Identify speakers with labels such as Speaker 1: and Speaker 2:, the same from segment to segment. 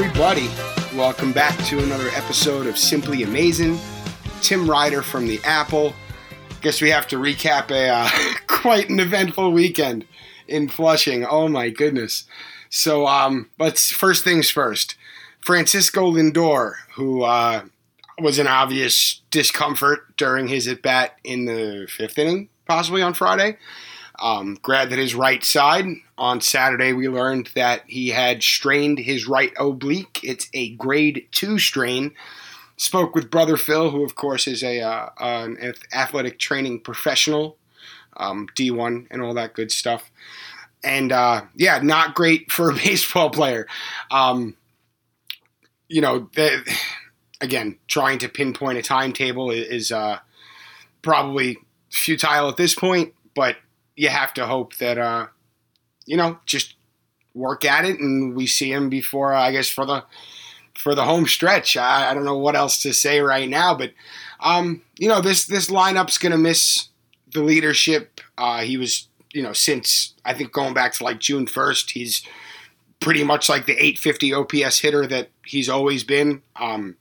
Speaker 1: everybody. Welcome back to another episode of Simply Amazing. Tim Ryder from the Apple. Guess we have to recap a uh, quite an eventful weekend in Flushing. Oh my goodness. So, um, let's first things first. Francisco Lindor, who uh, was an obvious discomfort during his at bat in the fifth inning, possibly on Friday. Um, grabbed at his right side. On Saturday, we learned that he had strained his right oblique. It's a grade two strain. Spoke with brother Phil, who of course is a uh, an athletic training professional, um, D1 and all that good stuff. And uh, yeah, not great for a baseball player. Um, you know, the, again, trying to pinpoint a timetable is uh, probably futile at this point, but you have to hope that uh, you know just work at it, and we see him before I guess for the for the home stretch. I, I, don't know what else to say right now, but um, you know this this lineup's to miss the leadership. Uh, he was you know since I think going back to like June first, he's pretty much like the 850 OPS hitter that he's always been. Um,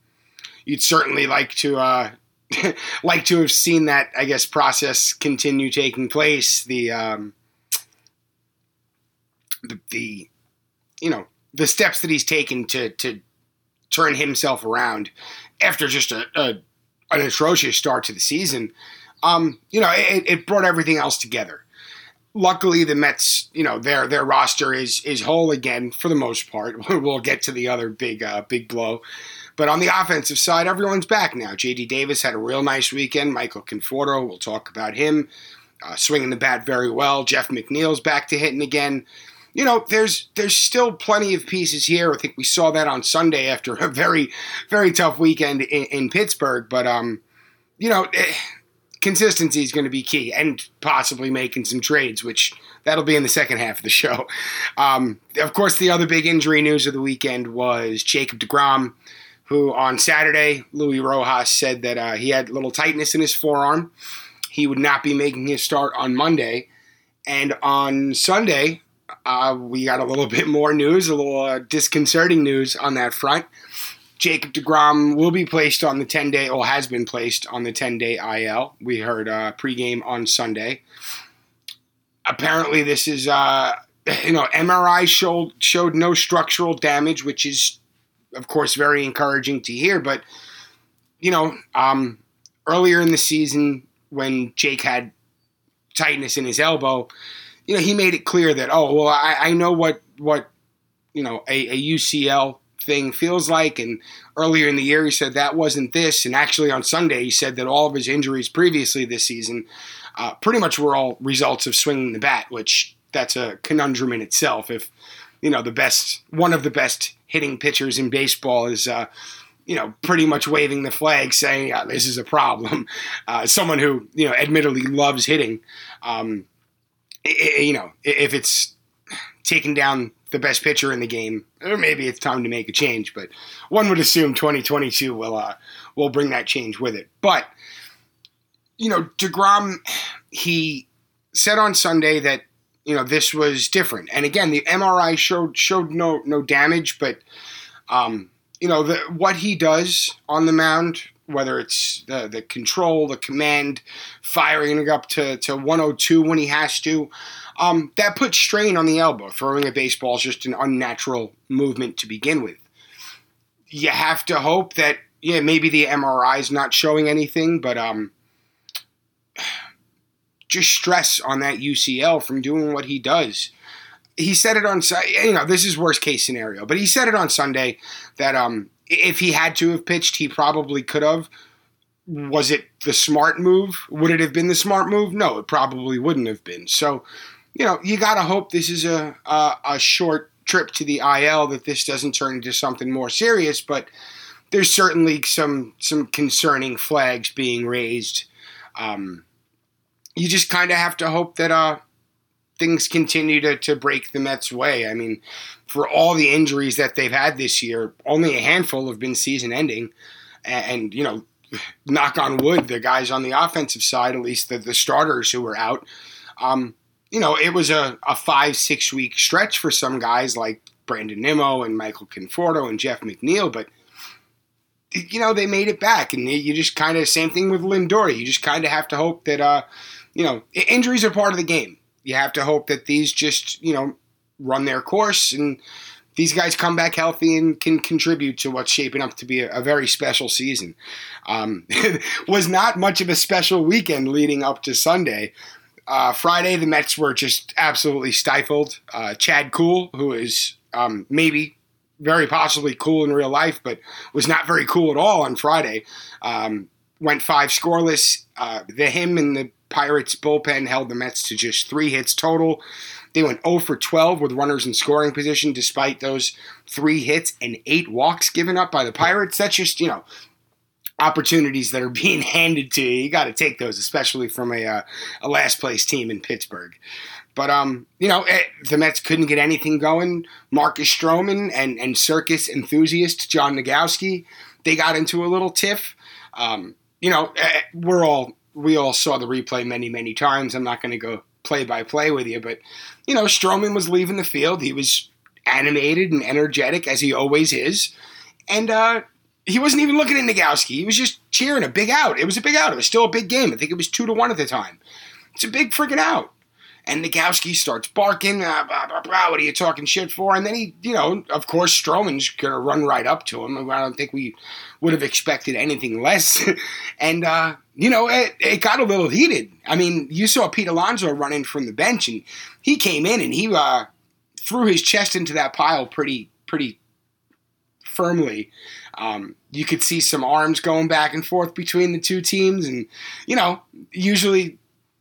Speaker 1: you'd certainly like to uh, like to have seen that, I guess, process continue taking place. The, um, the, the, you know, the steps that he's taken to to turn himself around after just a, a an atrocious start to the season. Um, you know, it, it brought everything else together. Luckily, the Mets, you know, their their roster is is whole again for the most part. we'll get to the other big uh, big blow. But on the offensive side, everyone's back now. J.D. Davis had a real nice weekend. Michael Conforto, we'll talk about him, uh, swinging the bat very well. Jeff McNeil's back to hitting again. You know, there's there's still plenty of pieces here. I think we saw that on Sunday after a very very tough weekend in, in Pittsburgh. But um, you know. Eh, consistency is going to be key and possibly making some trades, which that'll be in the second half of the show. Um, of course, the other big injury news of the weekend was Jacob DeGrom who on Saturday, Luis Rojas said that uh, he had a little tightness in his forearm. He would not be making his start on Monday. And on Sunday, uh, we got a little bit more news, a little uh, disconcerting news on that front. Jacob DeGrom will be placed on the 10 day, or has been placed on the 10 day IL. We heard uh, pregame on Sunday. Apparently, this is, uh, you know, MRI showed, showed no structural damage, which is of course, very encouraging to hear. But you know, um, earlier in the season when Jake had tightness in his elbow, you know, he made it clear that oh well, I, I know what what you know a, a UCL thing feels like. And earlier in the year, he said that wasn't this. And actually, on Sunday, he said that all of his injuries previously this season uh, pretty much were all results of swinging the bat, which that's a conundrum in itself. If you know the best, one of the best hitting pitchers in baseball is, uh, you know, pretty much waving the flag, saying this is a problem. Uh, someone who you know, admittedly loves hitting, um, it, you know, if it's taking down the best pitcher in the game, or maybe it's time to make a change. But one would assume 2022 will uh, will bring that change with it. But you know, Degrom, he said on Sunday that you know this was different. And again, the MRI showed showed no no damage, but um, you know the, what he does on the mound, whether it's the the control, the command, firing it up to to 102 when he has to. Um, that puts strain on the elbow. Throwing a baseball is just an unnatural movement to begin with. You have to hope that yeah, maybe the MRI is not showing anything, but um, just stress on that UCL from doing what he does. He said it on you know this is worst case scenario, but he said it on Sunday that um if he had to have pitched, he probably could have. Was it the smart move? Would it have been the smart move? No, it probably wouldn't have been. So, you know, you got to hope this is a, a, a short trip to the IL that this doesn't turn into something more serious. But there's certainly some some concerning flags being raised. Um, you just kind of have to hope that uh, things continue to, to break the Mets' way. I mean, for all the injuries that they've had this year, only a handful have been season ending. And, and, you know, knock on wood, the guys on the offensive side, at least the, the starters who were out, um, you know, it was a, a five, six week stretch for some guys like Brandon Nimmo and Michael Conforto and Jeff McNeil, but you know they made it back, and you just kind of same thing with Lindor. You just kind of have to hope that uh, you know injuries are part of the game. You have to hope that these just you know run their course and these guys come back healthy and can contribute to what's shaping up to be a, a very special season. Um, was not much of a special weekend leading up to Sunday. Uh, Friday, the Mets were just absolutely stifled. Uh, Chad Kuhl, who is um, maybe very possibly cool in real life, but was not very cool at all on Friday. Um, went five scoreless. Uh, the him and the Pirates bullpen held the Mets to just three hits total. They went 0 for 12 with runners in scoring position, despite those three hits and eight walks given up by the Pirates. That's just you know opportunities that are being handed to you. You got to take those, especially from a, uh, a last place team in Pittsburgh. But um, you know, it, eh, the Mets couldn't get anything going. Marcus Stroman and and circus enthusiast John Nogowski, they got into a little tiff. Um, you know, eh, we're all we all saw the replay many many times. I'm not going to go play by play with you, but you know, Stroman was leaving the field. He was animated and energetic as he always is, and uh, he wasn't even looking at Nogowski. He was just cheering a big out. It was a big out. It was still a big game. I think it was two to one at the time. It's a big freaking out. And Nogowski starts barking, ah, blah, blah, blah, what are you talking shit for? And then he, you know, of course, Stroman's going to run right up to him. I don't think we would have expected anything less. and, uh, you know, it, it, got a little heated. I mean, you saw Pete Alonso running from the bench, and he came in and he uh, threw his chest into that pile pretty, pretty firmly. Um, you could see some arms going back and forth between the two teams, and you know, usually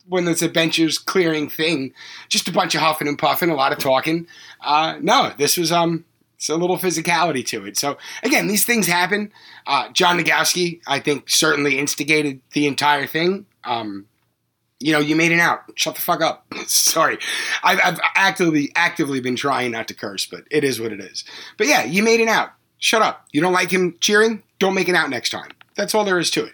Speaker 1: when it's a benches clearing thing, just a bunch of huffing and puffing, a lot of talking. Uh, no, this was um, it's a little physicality to it. So again, these things happen. Uh, John Nogowski, I think, certainly instigated the entire thing. Um, you know, you made it out. Shut the fuck up. Sorry, I've, I've, actively actively been trying not to curse, but it is what it is. But yeah, you made it out. Shut up. You don't like him cheering? Don't make it out next time. That's all there is to it.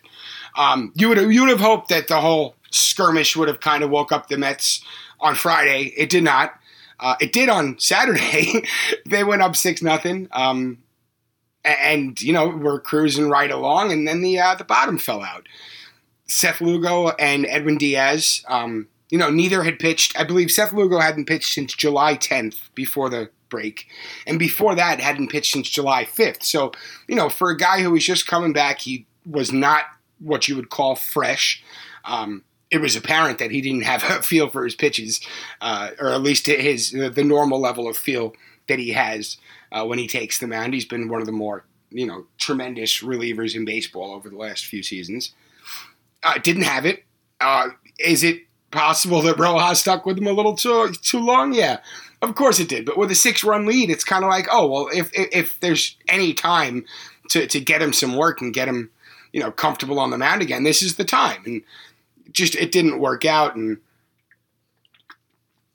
Speaker 1: Um, you would you would have hoped that the whole skirmish would have kind of woke up the Mets on Friday. It did not. Uh, it did on Saturday. they went up six nothing, um, and you know we're cruising right along, and then the uh, the bottom fell out. Seth Lugo and Edwin Diaz. Um, you know, neither had pitched. I believe Seth Lugo hadn't pitched since July 10th before the break, and before that hadn't pitched since July 5th. So, you know, for a guy who was just coming back, he was not what you would call fresh. Um, it was apparent that he didn't have a feel for his pitches, uh, or at least his the normal level of feel that he has uh, when he takes the mound. He's been one of the more you know tremendous relievers in baseball over the last few seasons. Uh, didn't have it. Uh, is it possible that Rojas stuck with him a little too too long? Yeah, of course it did. But with a six run lead, it's kind of like, oh well, if, if if there's any time to to get him some work and get him you know comfortable on the mound again, this is the time. And just it didn't work out. And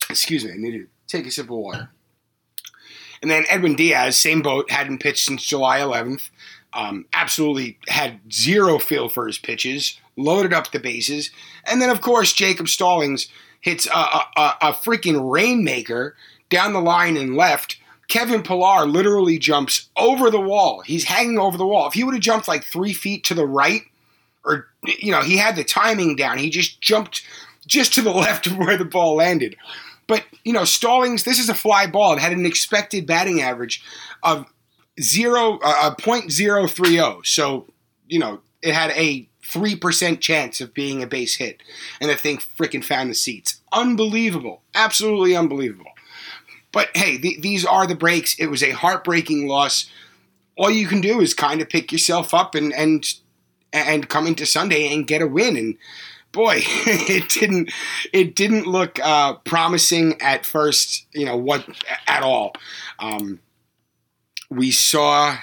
Speaker 1: excuse me, I need to take a sip of water. And then Edwin Diaz, same boat, hadn't pitched since July 11th. Um, absolutely had zero feel for his pitches, loaded up the bases. And then, of course, Jacob Stallings hits a, a, a freaking rainmaker down the line and left. Kevin Pillar literally jumps over the wall. He's hanging over the wall. If he would have jumped like three feet to the right, or you know, he had the timing down. He just jumped just to the left of where the ball landed. But you know, Stallings, this is a fly ball. It had an expected batting average of zero, uh, three zero. So you know, it had a three percent chance of being a base hit, and the thing freaking found the seats. Unbelievable, absolutely unbelievable. But hey, the, these are the breaks. It was a heartbreaking loss. All you can do is kind of pick yourself up and and and come into Sunday and get a win. And boy, it didn't it didn't look uh, promising at first. You know what at all. Um, we saw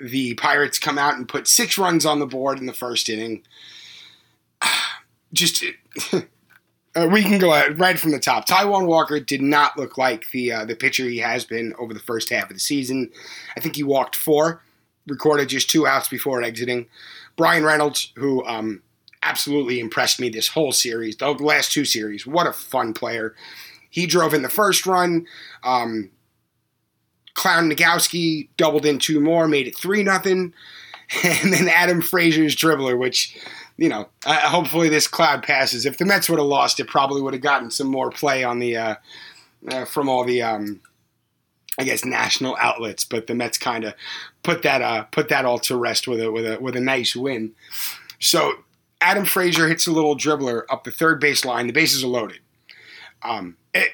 Speaker 1: the Pirates come out and put six runs on the board in the first inning. Just. Uh, we can go right from the top. Taijuan Walker did not look like the uh, the pitcher he has been over the first half of the season. I think he walked four, recorded just two outs before exiting. Bryan Reynolds, who um, absolutely impressed me this whole series, the last two series. What a fun player. He drove in the first run. Um, Clown Nogowski doubled in two more, made it three nothing, and then Adam Frazier's dribbler, which you know, uh, hopefully this cloud passes. If the Mets would have lost, it probably would have gotten some more play on the uh, uh, from all the um, I guess national outlets. But the Mets kind of put that uh, put that all to rest with a with a with a nice win. So Adam Frazier hits a little dribbler up the third base line. The bases are loaded. Um, it,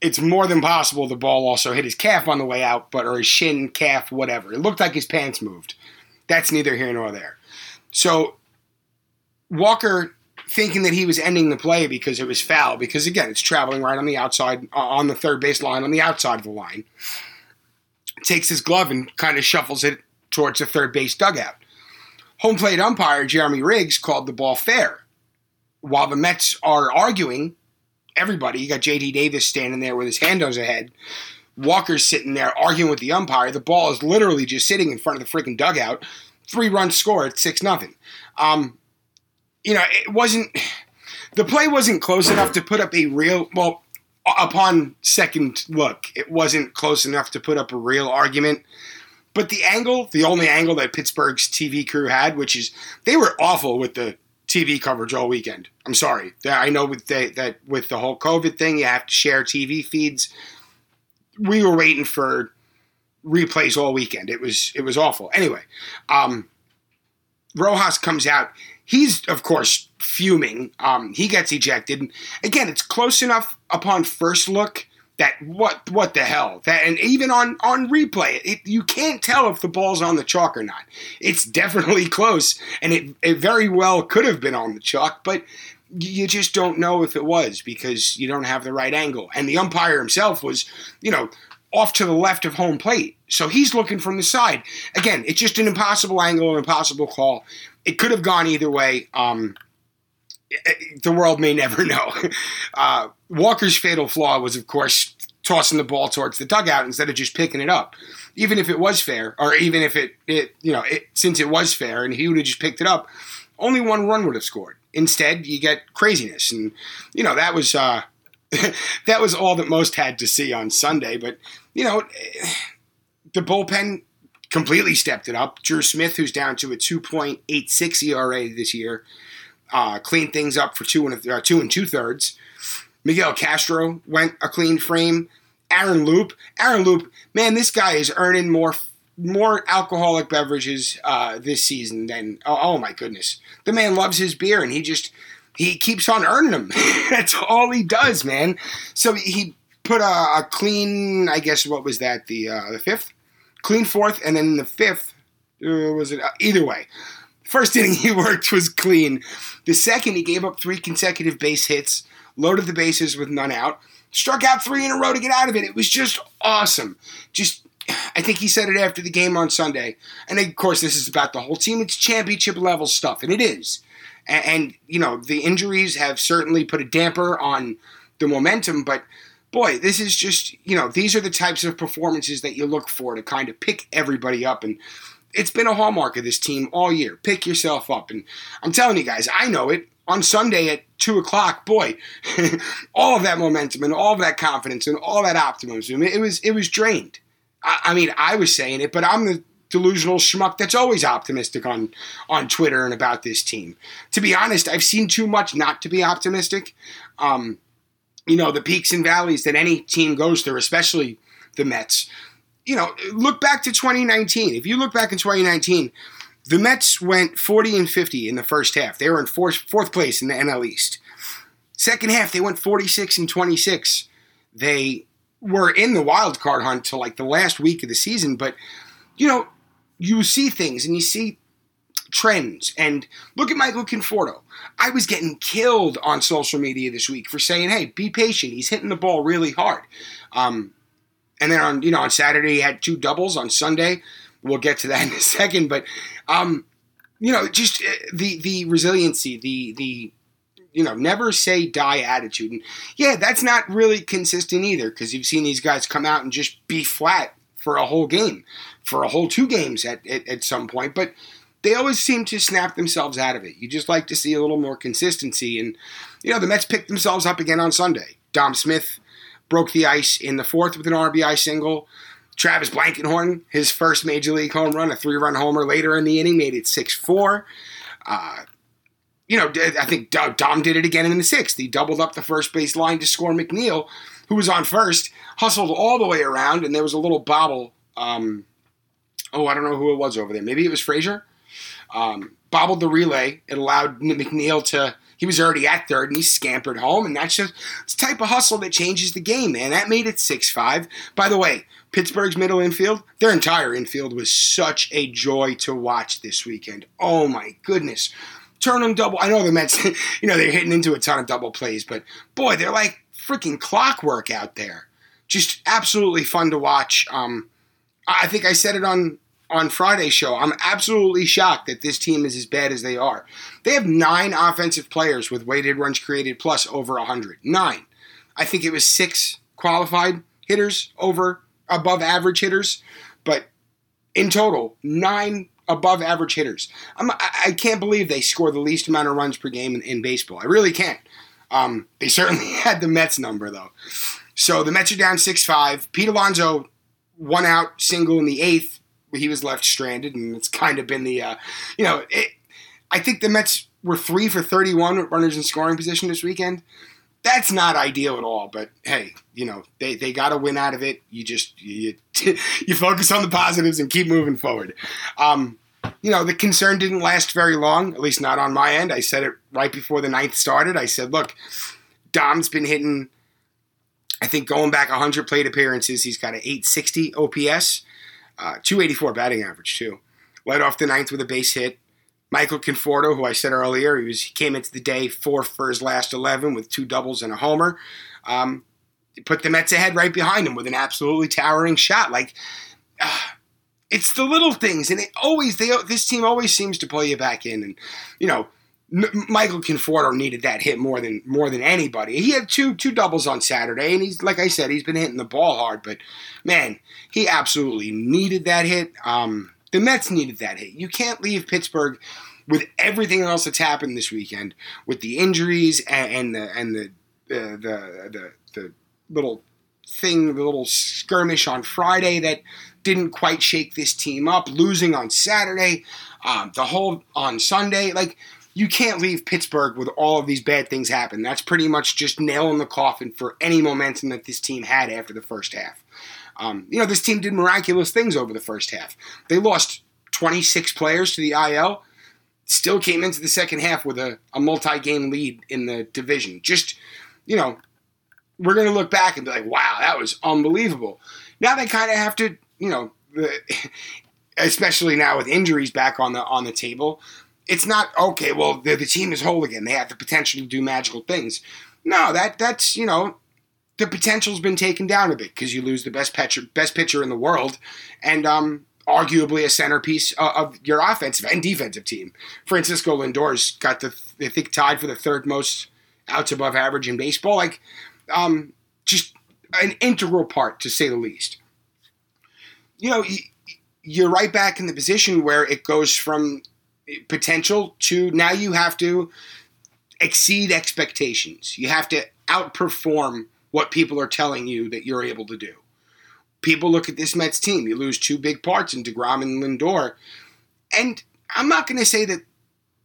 Speaker 1: it's more than possible the ball also hit his calf on the way out, but or his shin, calf, whatever. It looked like his pants moved. That's neither here nor there. So Walker thinking that he was ending the play because it was foul, because again, it's traveling right on the outside, uh, on the third base line, on the outside of the line. Takes his glove and kind of shuffles it towards the third base dugout. Home plate umpire Jeremy Riggs called the ball fair. While the Mets are arguing, everybody, you got JD Davis standing there with his hand on his head. Walker's sitting there arguing with the umpire. The ball is literally just sitting in front of the freaking dugout. Three runs scored, six nothing. Um, you know, it wasn't the play wasn't close enough to put up a real well upon second look, it wasn't close enough to put up a real argument. But the angle, the only angle that Pittsburgh's TV crew had, which is they were awful with the TV coverage all weekend. I'm sorry. I know with the, that with the whole COVID thing, you have to share TV feeds. We were waiting for replays all weekend. It was it was awful. Anyway, um, Rojas comes out he's of course fuming. Um, he gets ejected. Again, it's close enough upon first look that what what the hell that and even on on replay it, you can't tell if the ball's on the chalk or not. It's definitely close, and it it very well could have been on the chalk, but you just don't know if it was because you don't have the right angle. And the umpire himself was, you know, off to the left of home plate. So he's looking from the side. Again, it's just an impossible angle, an impossible call it could have gone either way. Um, the world may never know. Uh, Walker's fatal flaw was, of course, tossing the ball towards the dugout instead of just picking it up. Even if it was fair, or even if it, it you know, it, since it was fair and he would have just picked it up, only one run would have scored. Instead, you get craziness, and you know that was uh, that was all that most had to see on Sunday. But you know, the bullpen completely stepped it up. Drew Smith, who's down to a 2.86 ERA this year, uh, cleaned things up for two and uh, two and two thirds. Miguel Castro went a clean frame. Aaron Loup, Aaron Loup, man, this guy is earning more more alcoholic beverages uh, this season than oh, oh my goodness. The man loves his beer and he just he keeps on earning them. That's all he does, man. So he put a, a, clean, I guess, what was that? The uh, the fifth clean fourth, and then in the fifth, uh, was it uh, either way? First inning he worked was clean. The second he gave up three consecutive base hits, loaded the bases with none out, struck out three in a row to get out of it. It was just awesome. Just I think he said it after the game on Sunday. And of course, this is about the whole team. It's championship level stuff, and it is. And, and, you know, the injuries have certainly put a damper on the momentum, but boy, this is just, you know, these are the types of performances that you look for to kind of pick everybody up. And it's been a hallmark of this team all year. Pick yourself up. And I'm telling you guys, I know it. On Sunday at 2 o'clock, boy, all of that momentum and all of that confidence and all that optimism, it was, it was drained. I, I mean, I was saying it, but I'm the delusional schmuck that's always optimistic on on Twitter and about this team. To be honest, I've seen too much not to be optimistic. Um, you know, the peaks and valleys that any team goes through, especially the Mets. You know, look back to 2019. If you look back in 2019, the Mets went 40 and 50 in the first half. They were in fourth, fourth place in the NL East. Second half, they went 46 and 26. They were in the wild card hunt till like the last week of the season, but you know, you see things and you see trends. And look at Michael Conforto. I was getting killed on social media this week for saying, "Hey, be patient. He's hitting the ball really hard." Um, and then on you know on Saturday he had two doubles. On Sunday, we'll get to that in a second. But um, you know, just uh, the the resiliency, the the you know, never say die attitude. And yeah, that's not really consistent either because you've seen these guys come out and just be flat for a whole game, for a whole two games at, at, at some point. But they always seem to snap themselves out of it. You just like to see a little more consistency. And, you know, the Mets picked themselves up again on Sunday. Dom Smith broke the ice in the fourth with an RBI single. Travis Blankenhorn, his first major league home run, a three run homer later in the inning, made it 6 4. Uh, you know, I think Dom did it again in the sixth. He doubled up the first base line to score McNeil, who was on first, hustled all the way around, and there was a little bobble. Um, oh, I don't know who it was over there. Maybe it was Frazier. Um, bobbled the relay. It allowed McNeil to. He was already at third, and he scampered home, and that's just the type of hustle that changes the game, man. That made it six five. By the way, Pittsburgh's middle infield, their entire infield was such a joy to watch this weekend. Oh my goodness. Turn them double. I know the Mets, you know, they're hitting into a ton of double plays, but boy, they're like freaking clockwork out there. Just absolutely fun to watch. Um, I think I said it on on Friday's show. I'm absolutely shocked that this team is as bad as they are. They have nine offensive players with weighted runs created plus over 100. Nine. I think it was six qualified hitters over above average hitters, but in total, nine above average hitters. I'm, I can't believe they score the least amount of runs per game in, in baseball. I really can't. Um, they certainly had the Mets number, though. So the Mets are down 6 5. Pete Alonso, one out single in the eighth. He was left stranded, and it's kind of been the, uh, you know, it, I think the Mets were three for 31 with runners in scoring position this weekend that's not ideal at all. But hey, you know they, they got to win out of it. You just you, you focus on the positives and keep moving forward. Um, you know the concern didn't last very long, at least not on my end. I said it right before the ninth started. I said, look, Dom's been hitting. I think going back 100 plate appearances, he's got an 860 OPS, uh, 284 batting average too. Led off the ninth with a base hit. Michael Conforto, who I said earlier, he was he came into the day four for his last eleven with two doubles and a homer. Um, put the Mets ahead right behind him with an absolutely towering shot. Like uh, it's the little things, and it always they this team always seems to pull you back in. And you know, Michael Conforto needed that hit more than more than anybody. He had two two doubles on Saturday, and he's like I said, he's been hitting the ball hard. But man, he absolutely needed that hit. Um, the Mets needed that hit. You can't leave Pittsburgh with everything else that's happened this weekend, with the injuries and, and the and the, the the, the the little thing, the little skirmish on Friday that didn't quite shake this team up, losing on Saturday, um, the whole on Sunday, like. You can't leave Pittsburgh with all of these bad things happen. That's pretty much just nail in the coffin for any momentum that this team had after the first half. Um, you know, this team did miraculous things over the first half. They lost 26 players to the IL, still came into the second half with a, a multi game lead in the division. Just, you know, we're going to look back and be like, wow, that was unbelievable. Now they kind of have to, you know, especially now with injuries back on the on the table, it's not okay. Well, the, the team is whole again. They have the potential to do magical things. No, that that's you know the potential's been taken down a bit because you lose the best pitcher, best pitcher in the world, and um, arguably a centerpiece of your offensive and defensive team. Francisco Lindor's got the I think tied for the third most outs above average in baseball. Like, um, just an integral part to say the least. You know, you're right back in the position where it goes from potential to now you have to exceed expectations. You have to outperform what people are telling you that you're able to do. People look at this Mets team. You lose two big parts in DeGrom and Lindor. And I'm not going to say that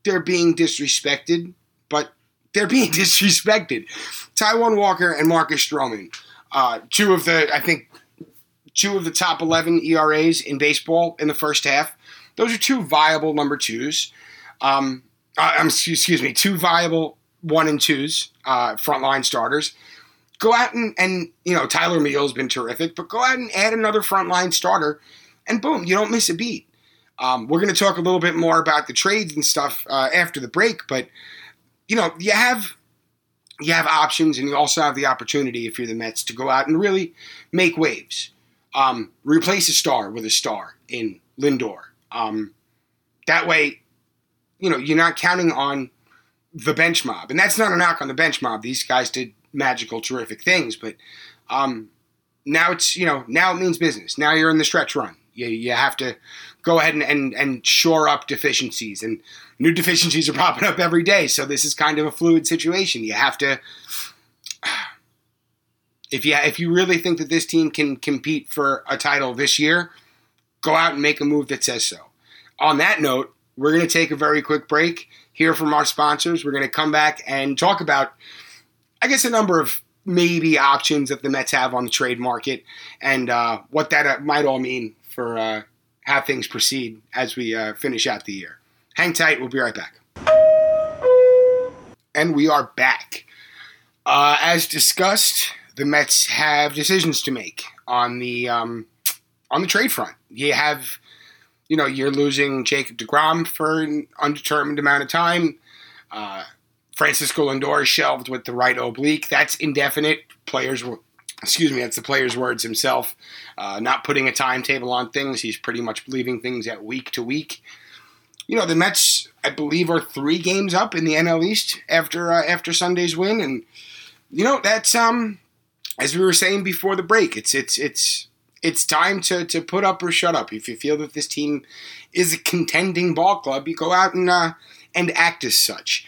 Speaker 1: they're being disrespected, but they're being disrespected. Taijuan Walker and Marcus Stroman, uh, two of the, I think, two of the top 11 ERAs in baseball in the first half. Those are two viable number twos. Um, uh, excuse me, two viable one and twos, uh, frontline starters go out and, and you know Tylor Megill's been terrific, but go out and add another frontline starter, and boom, you don't miss a beat. Um, we're going to talk a little bit more about the trades and stuff uh, after the break, but you know you have you have options, and you also have the opportunity if you're the Mets to go out and really make waves. Um, replace a star with a star in Lindor. Um, that way, you know you're not counting on the bench mob, and that's not a knock on the bench mob. These guys did magical, terrific things. But um, now it's you know now it means business. Now you're in the stretch run. You, you have to go ahead and, and, and shore up deficiencies, and new deficiencies are popping up every day. So this is kind of a fluid situation. You have to If you if you really think that this team can compete for a title this year, go out and make a move that says so. On that note, we're going to take a very quick break, hear from our sponsors. We're going to come back and talk about, I guess, a number of maybe options that the Mets have on the trade market and uh, what that uh, might all mean for uh, how things proceed as we uh, finish out the year. Hang tight. We'll be right back. And we are back. Uh, as discussed, the Mets have decisions to make on the um, on the trade front. You have, you know, you're losing Jacob Degrom for an undetermined amount of time. Uh, Francisco Lindor shelved with the right oblique. That's indefinite. Players will, excuse me, that's the player's words himself. Uh, not putting a timetable on things. He's pretty much leaving things at week to week. You know, the Mets, I believe, are three games up in the NL East after uh, after Sunday's win, and you know that's um as we were saying before the break, it's it's it's it's time to to put up or shut up. If you feel that this team is a contending ball club, you go out and uh, and act as such.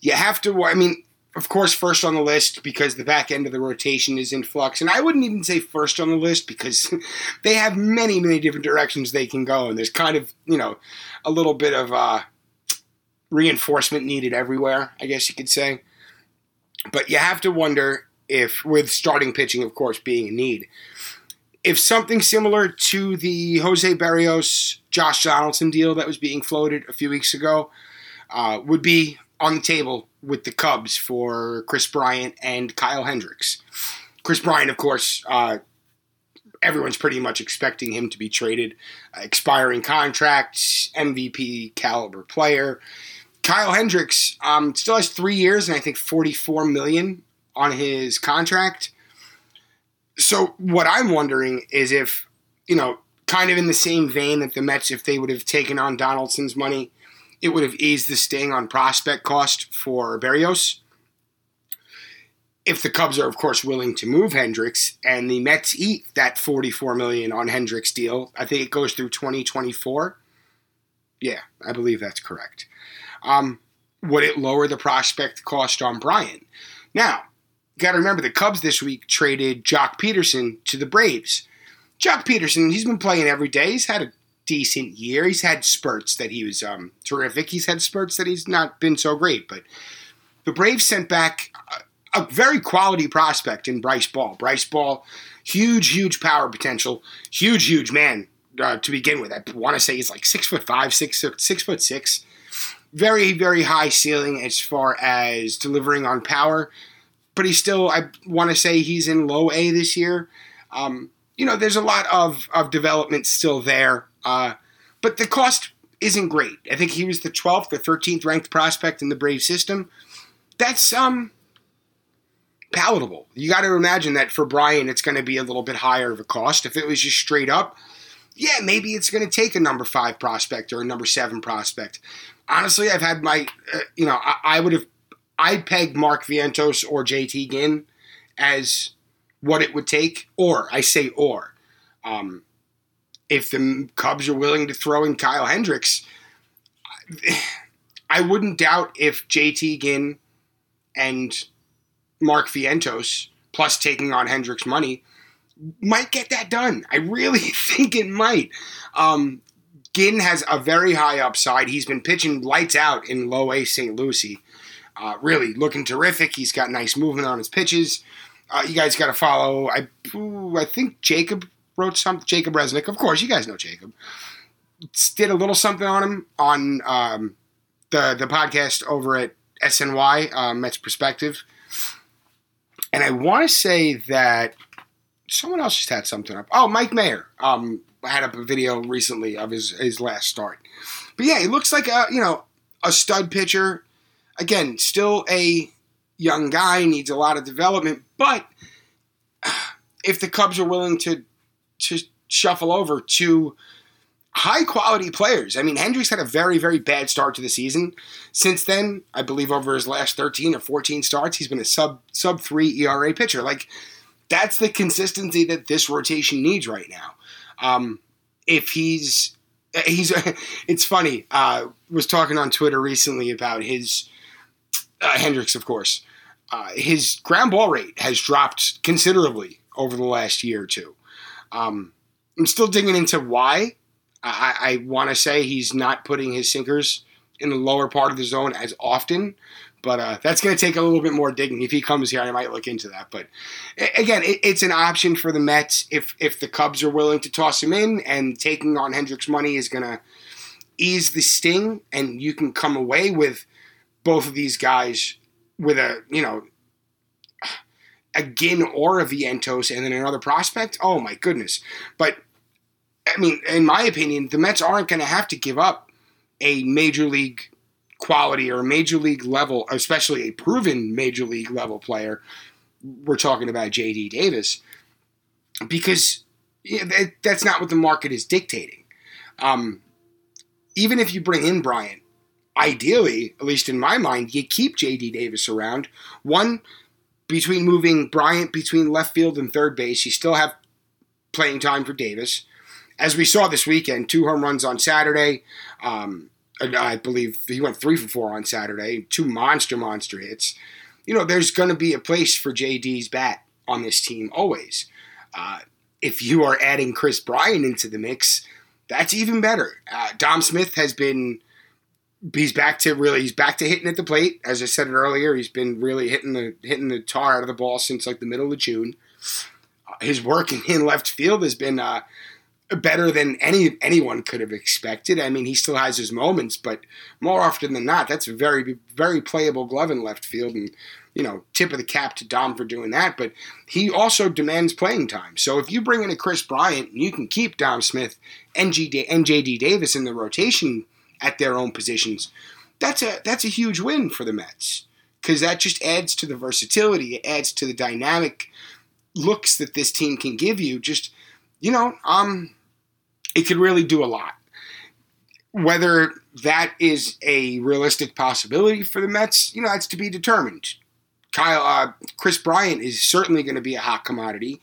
Speaker 1: You have to. I mean, of course, first on the list because the back end of the rotation is in flux, and I wouldn't even say first on the list because they have many many different directions they can go, and there's kind of you know a little bit of uh, reinforcement needed everywhere. I guess you could say. But you have to wonder if, with starting pitching, of course, being a need, if something similar to the Jose Berrios Josh Donaldson deal that was being floated a few weeks ago uh, would be on the table with the Cubs for Kris Bryant and Kyle Hendricks. Kris Bryant, of course, uh, everyone's pretty much expecting him to be traded. Uh, expiring contracts, MVP caliber player. Kyle Hendricks um, still has three years and I think 44 million on his contract. So what I'm wondering is if, you know, kind of in the same vein that the Mets, if they would have taken on Donaldson's money, it would have eased the sting on prospect cost for Berrios. If the Cubs are, of course, willing to move Hendricks and the Mets eat that 44 million on Hendricks deal, I think it goes through 2024. Yeah, I believe that's correct. Um, would it lower the prospect cost on Bryant? Now, got to remember the Cubs this week traded Joc Pederson to the Braves. Joc Pederson, he's been playing every day. He's had a decent year. He's had spurts that he was um, terrific. He's had spurts that he's not been so great. But the Braves sent back a, a very quality prospect in Bryce Ball. Bryce Ball, huge, huge power potential, huge, huge man uh, to begin with. I want to say he's like six foot five, six six foot six. Very, very high ceiling as far as delivering on power but he's still, I want to say he's in low A this year. Um, you know, there's a lot of, of development still there, uh, but the cost isn't great. I think he was the 12th or 13th ranked prospect in the Brave system. That's um, palatable. You got to imagine that for Bryant, it's going to be a little bit higher of a cost. If it was just straight up, yeah, maybe it's going to take a number five prospect or a number seven prospect. Honestly, I've had my, uh, you know, I, I would have I peg Mark Vientos or JT Ginn as what it would take, or I say or. Um, if the Cubs are willing to throw in Kyle Hendricks, I wouldn't doubt if JT Ginn and Mark Vientos, plus taking on Hendricks' money, might get that done. I really think it might. Um, Ginn has a very high upside. He's been pitching lights out in low A St. Lucie. Uh, really looking terrific. He's got nice movement on his pitches. Uh, you guys got to follow. I ooh, I think Jacob wrote something. Jacob Resnick, of course. You guys know Jacob. Did a little something on him on um, the the podcast over at SNY uh, Mets Perspective, and I want to say that someone else just had something up. Oh, Mike Mayer um, had up a video recently of his his last start. But yeah, he looks like a you know a stud pitcher again, still a young guy, needs a lot of development, but if the Cubs are willing to to shuffle over to high quality players. I mean, Hendricks had a very, very bad start to the season. Since then, I believe over his last 13 or 14 starts, he's been a sub sub three ERA pitcher. Like that's the consistency that this rotation needs right now. Um, if he's he's it's funny. Uh, was talking on Twitter recently about his uh, Hendricks, of course. uh, his ground ball rate has dropped considerably over the last year or two. Um, I'm still digging into why. I, I want to say he's not putting his sinkers in the lower part of the zone as often, but uh, that's going to take a little bit more digging. If he comes here, I might look into that. But again, it, it's an option for the Mets if if the Cubs are willing to toss him in, and taking on Hendricks' money is going to ease the sting, and you can come away with both of these guys with a you know a Ginn or a Vientos, and then another prospect. Oh my goodness! But I mean, in my opinion, the Mets aren't going to have to give up a major league quality or a major league level, especially a proven major league level player. We're talking about JD Davis because that's not what the market is dictating. Um, even if you bring in Bryant, ideally, at least in my mind, you keep JD Davis around. One, between moving Bryant between left field and third base, you still have playing time for Davis as we saw this weekend, two home runs on Saturday. Um, I believe he went three for four on Saturday, two monster, monster hits. You know, there's going to be a place for JD's bat on this team always. Uh, if you are adding Kris Bryant into the mix, that's even better. Uh, Dom Smith has been. He's back to really. He's back to hitting at the plate. As I said earlier, he's been really hitting the hitting the tar out of the ball since like the middle of June. His work in left field has been uh, better than any anyone could have expected. I mean, he still has his moments, but more often than not, that's a very very playable glove in left field, and you know, tip of the cap to Dom for doing that. But he also demands playing time. So if you bring in a Kris Bryant, you can keep Dom Smith and, G- and JD Davis in the rotation at their own positions. That's a that's a huge win for the Mets because that just adds to the versatility. It adds to the dynamic looks that this team can give you. Just you know, um, it could really do a lot. Whether that is a realistic possibility for the Mets, you know, that's to be determined. Kyle, uh, Kris Bryant is certainly going to be a hot commodity.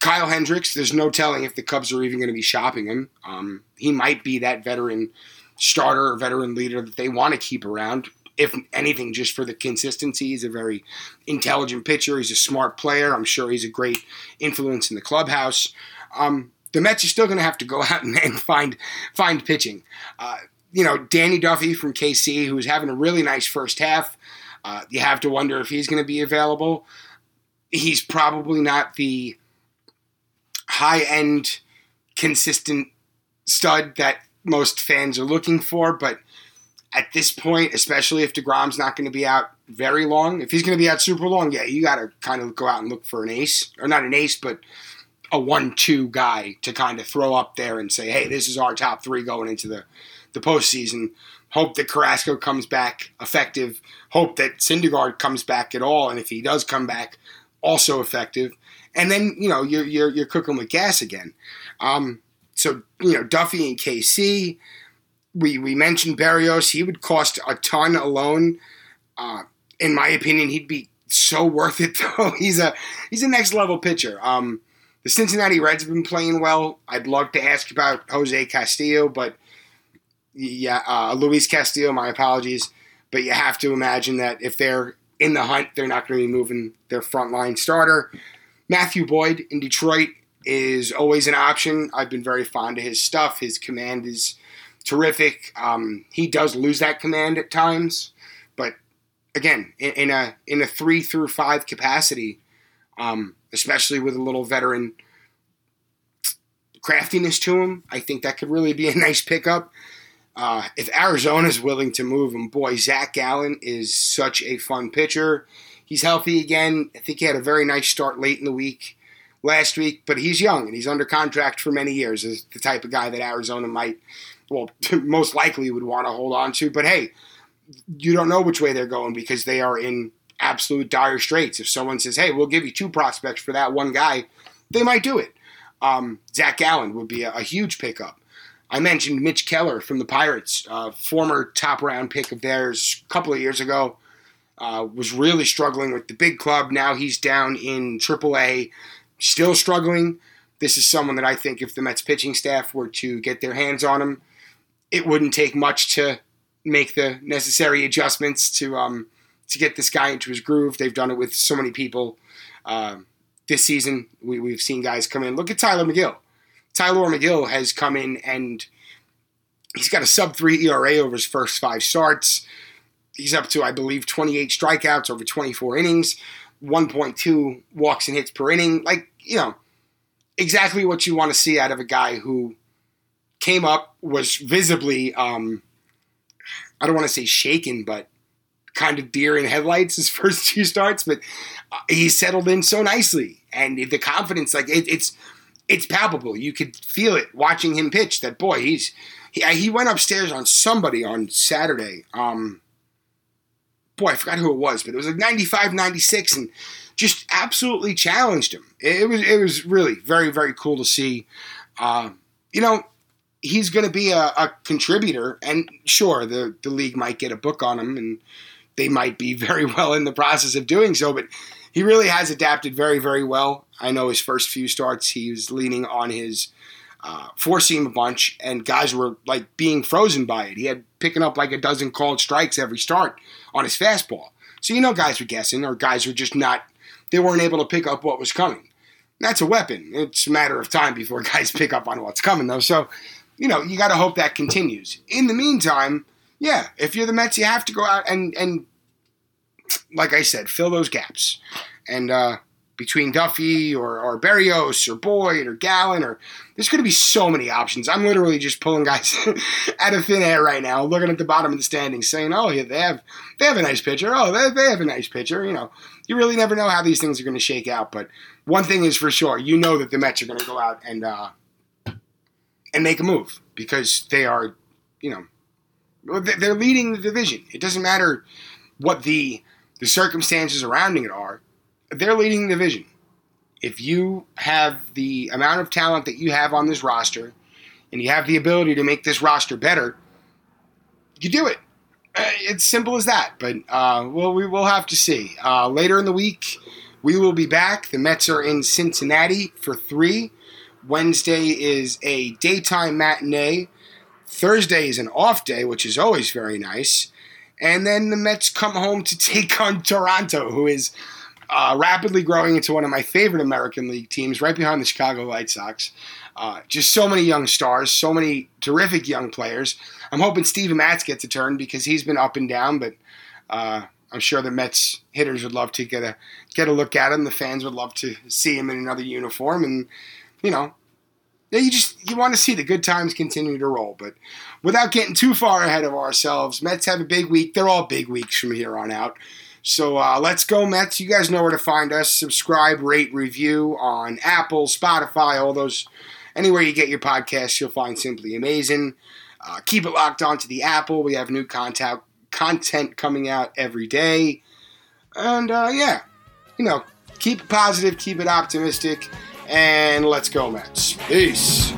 Speaker 1: Kyle Hendricks, there's no telling if the Cubs are even going to be shopping him. Um, he might be that veteran starter or veteran leader that they want to keep around. If anything, just for the consistency. He's a very intelligent pitcher. He's a smart player. I'm sure he's a great influence in the clubhouse um, the Mets are still going to have to go out and, find find pitching. Uh, you know, Danny Duffy from KC, who's having a really nice first half. Uh, you have to wonder if he's going to be available. He's probably not the high end, consistent stud that most fans are looking for, but at this point, especially if DeGrom's not going to be out very long, if he's going to be out super long, yeah, you got to kind of go out and look for an ace, or not an ace, but a one-two guy to kind of throw up there and say, "Hey, this is our top three going into the the postseason." Hope that Carrasco comes back effective. Hope that Syndergaard comes back at all, and if he does come back, also effective. And then you know you're you're, you're cooking with gas again. Um, so you know Duffy and KC. We we mentioned Berrios. He would cost a ton alone. Uh, in my opinion, he'd be so worth it though. he's a he's a next level pitcher. Um, the Cincinnati Reds have been playing well. I'd love to ask about Jose Castillo, but yeah, uh, Luis Castillo, my apologies. But you have to imagine that if they're in the hunt, they're not going to be moving their frontline starter. Matthew Boyd in Detroit is always an option. I've been very fond of his stuff. His command is terrific. Um, he does lose that command at times, but again, in, in, a in a three through five capacity, um, especially with a little veteran craftiness to him. I think that could really be a nice pickup. Uh, if is willing to move him, boy, Zach Gallen is such a fun pitcher. He's healthy again. I think he had a very nice start late in the week last week, but he's young and he's under contract for many years. Is the type of guy that Arizona might, well, most likely would want to hold on to. But hey, you don't know which way they're going because they are in absolute dire straits. If someone says, "Hey, we'll give you two prospects for that one guy," they might do it. Um, Zach Gallen would be a, a, huge pickup. I mentioned Mitch Keller from the Pirates, uh, former top round pick of theirs a couple of years ago. Uh, was really struggling with the big club. Now he's down in AAA, still struggling. This is someone that I think if the Mets pitching staff were to get their hands on him, it wouldn't take much to make the necessary adjustments to um, to get this guy into his groove. They've done it with so many people uh, this season. We, we've seen guys come in. Look at Tylor Megill. Tylor Megill has come in and he's got a sub three ERA over his first five starts. He's up to, I believe, 28 strikeouts over 24 innings, 1.2 walks and hits per inning. Like, you know, exactly what you want to see out of a guy who came up, was visibly, um, I don't want to say shaken, but kind of deer in headlights his first two starts, but uh, he settled in so nicely. And the confidence, like, it, it's it's palpable. You could feel it watching him pitch. That boy, he's he, he went upstairs on somebody on Saturday. Um, boy, I forgot who it was, but it was like 95, 96, and just absolutely challenged him. It, was it was really very very cool to see. Uh, you know, he's going to be a, a, contributor, and sure, the the league might get a book on him, and they might be very well in the process of doing so, but he really has adapted very, very well. I know his first few starts, he was leaning on his uh, seam a bunch, and guys were like being frozen by it. He had picking up like a dozen called strikes every start on his fastball. So you know, guys were guessing, or guys were just not. They weren't able to pick up what was coming. That's a weapon. It's a matter of time before guys pick up on what's coming, though. So, you know, you got to hope that continues. In the meantime, yeah, if you're the Mets, you have to go out and and like I said, fill those gaps. And uh, between Duffy or, or Berrios or Boyd or Gallen or there's going to be so many options. I'm literally just pulling guys out of thin air right now, looking at the bottom of the standings, saying, "Oh, yeah, they have they have a nice pitcher. Oh, they, they have a nice pitcher." You know, you really never know how these things are going to shake out. But one thing is for sure, you know that the Mets are going to go out and uh, and make a move because they are, you know, they're leading the division. It doesn't matter what the the circumstances surrounding it are, they're leading the division. If you have the amount of talent that you have on this roster, and you have the ability to make this roster better, you do it. Uh, it's simple as that. But uh, well, we will have to see. Uh, later in the week, we will be back. The Mets are in Cincinnati for three. Wednesday is a daytime matinee. Thursday is an off day, which is always very nice. And then the Mets come home to take on Toronto, who is uh, rapidly growing into one of my favorite American League teams, right behind the Chicago White Sox. Uh, just so many young stars, so many terrific young players. I'm hoping Steven Matz gets a turn because he's been up and down, but uh, I'm sure the Mets hitters would love to get a get a look at him. The fans would love to see him in another uniform, and you know, you just you want to see the good times continue to roll. But without getting too far ahead of ourselves, Mets have a big week. They're all big weeks from here on out. So uh, let's go, Mets. You guys know where to find us. Subscribe, rate, review on Apple, Spotify, all those. Anywhere you get your podcasts, you'll find Simply Amazing. Uh, keep it locked onto the Apple. We have new content content coming out every day. And uh, yeah, you know, keep it positive, keep it optimistic and let's go, Mets. Peace.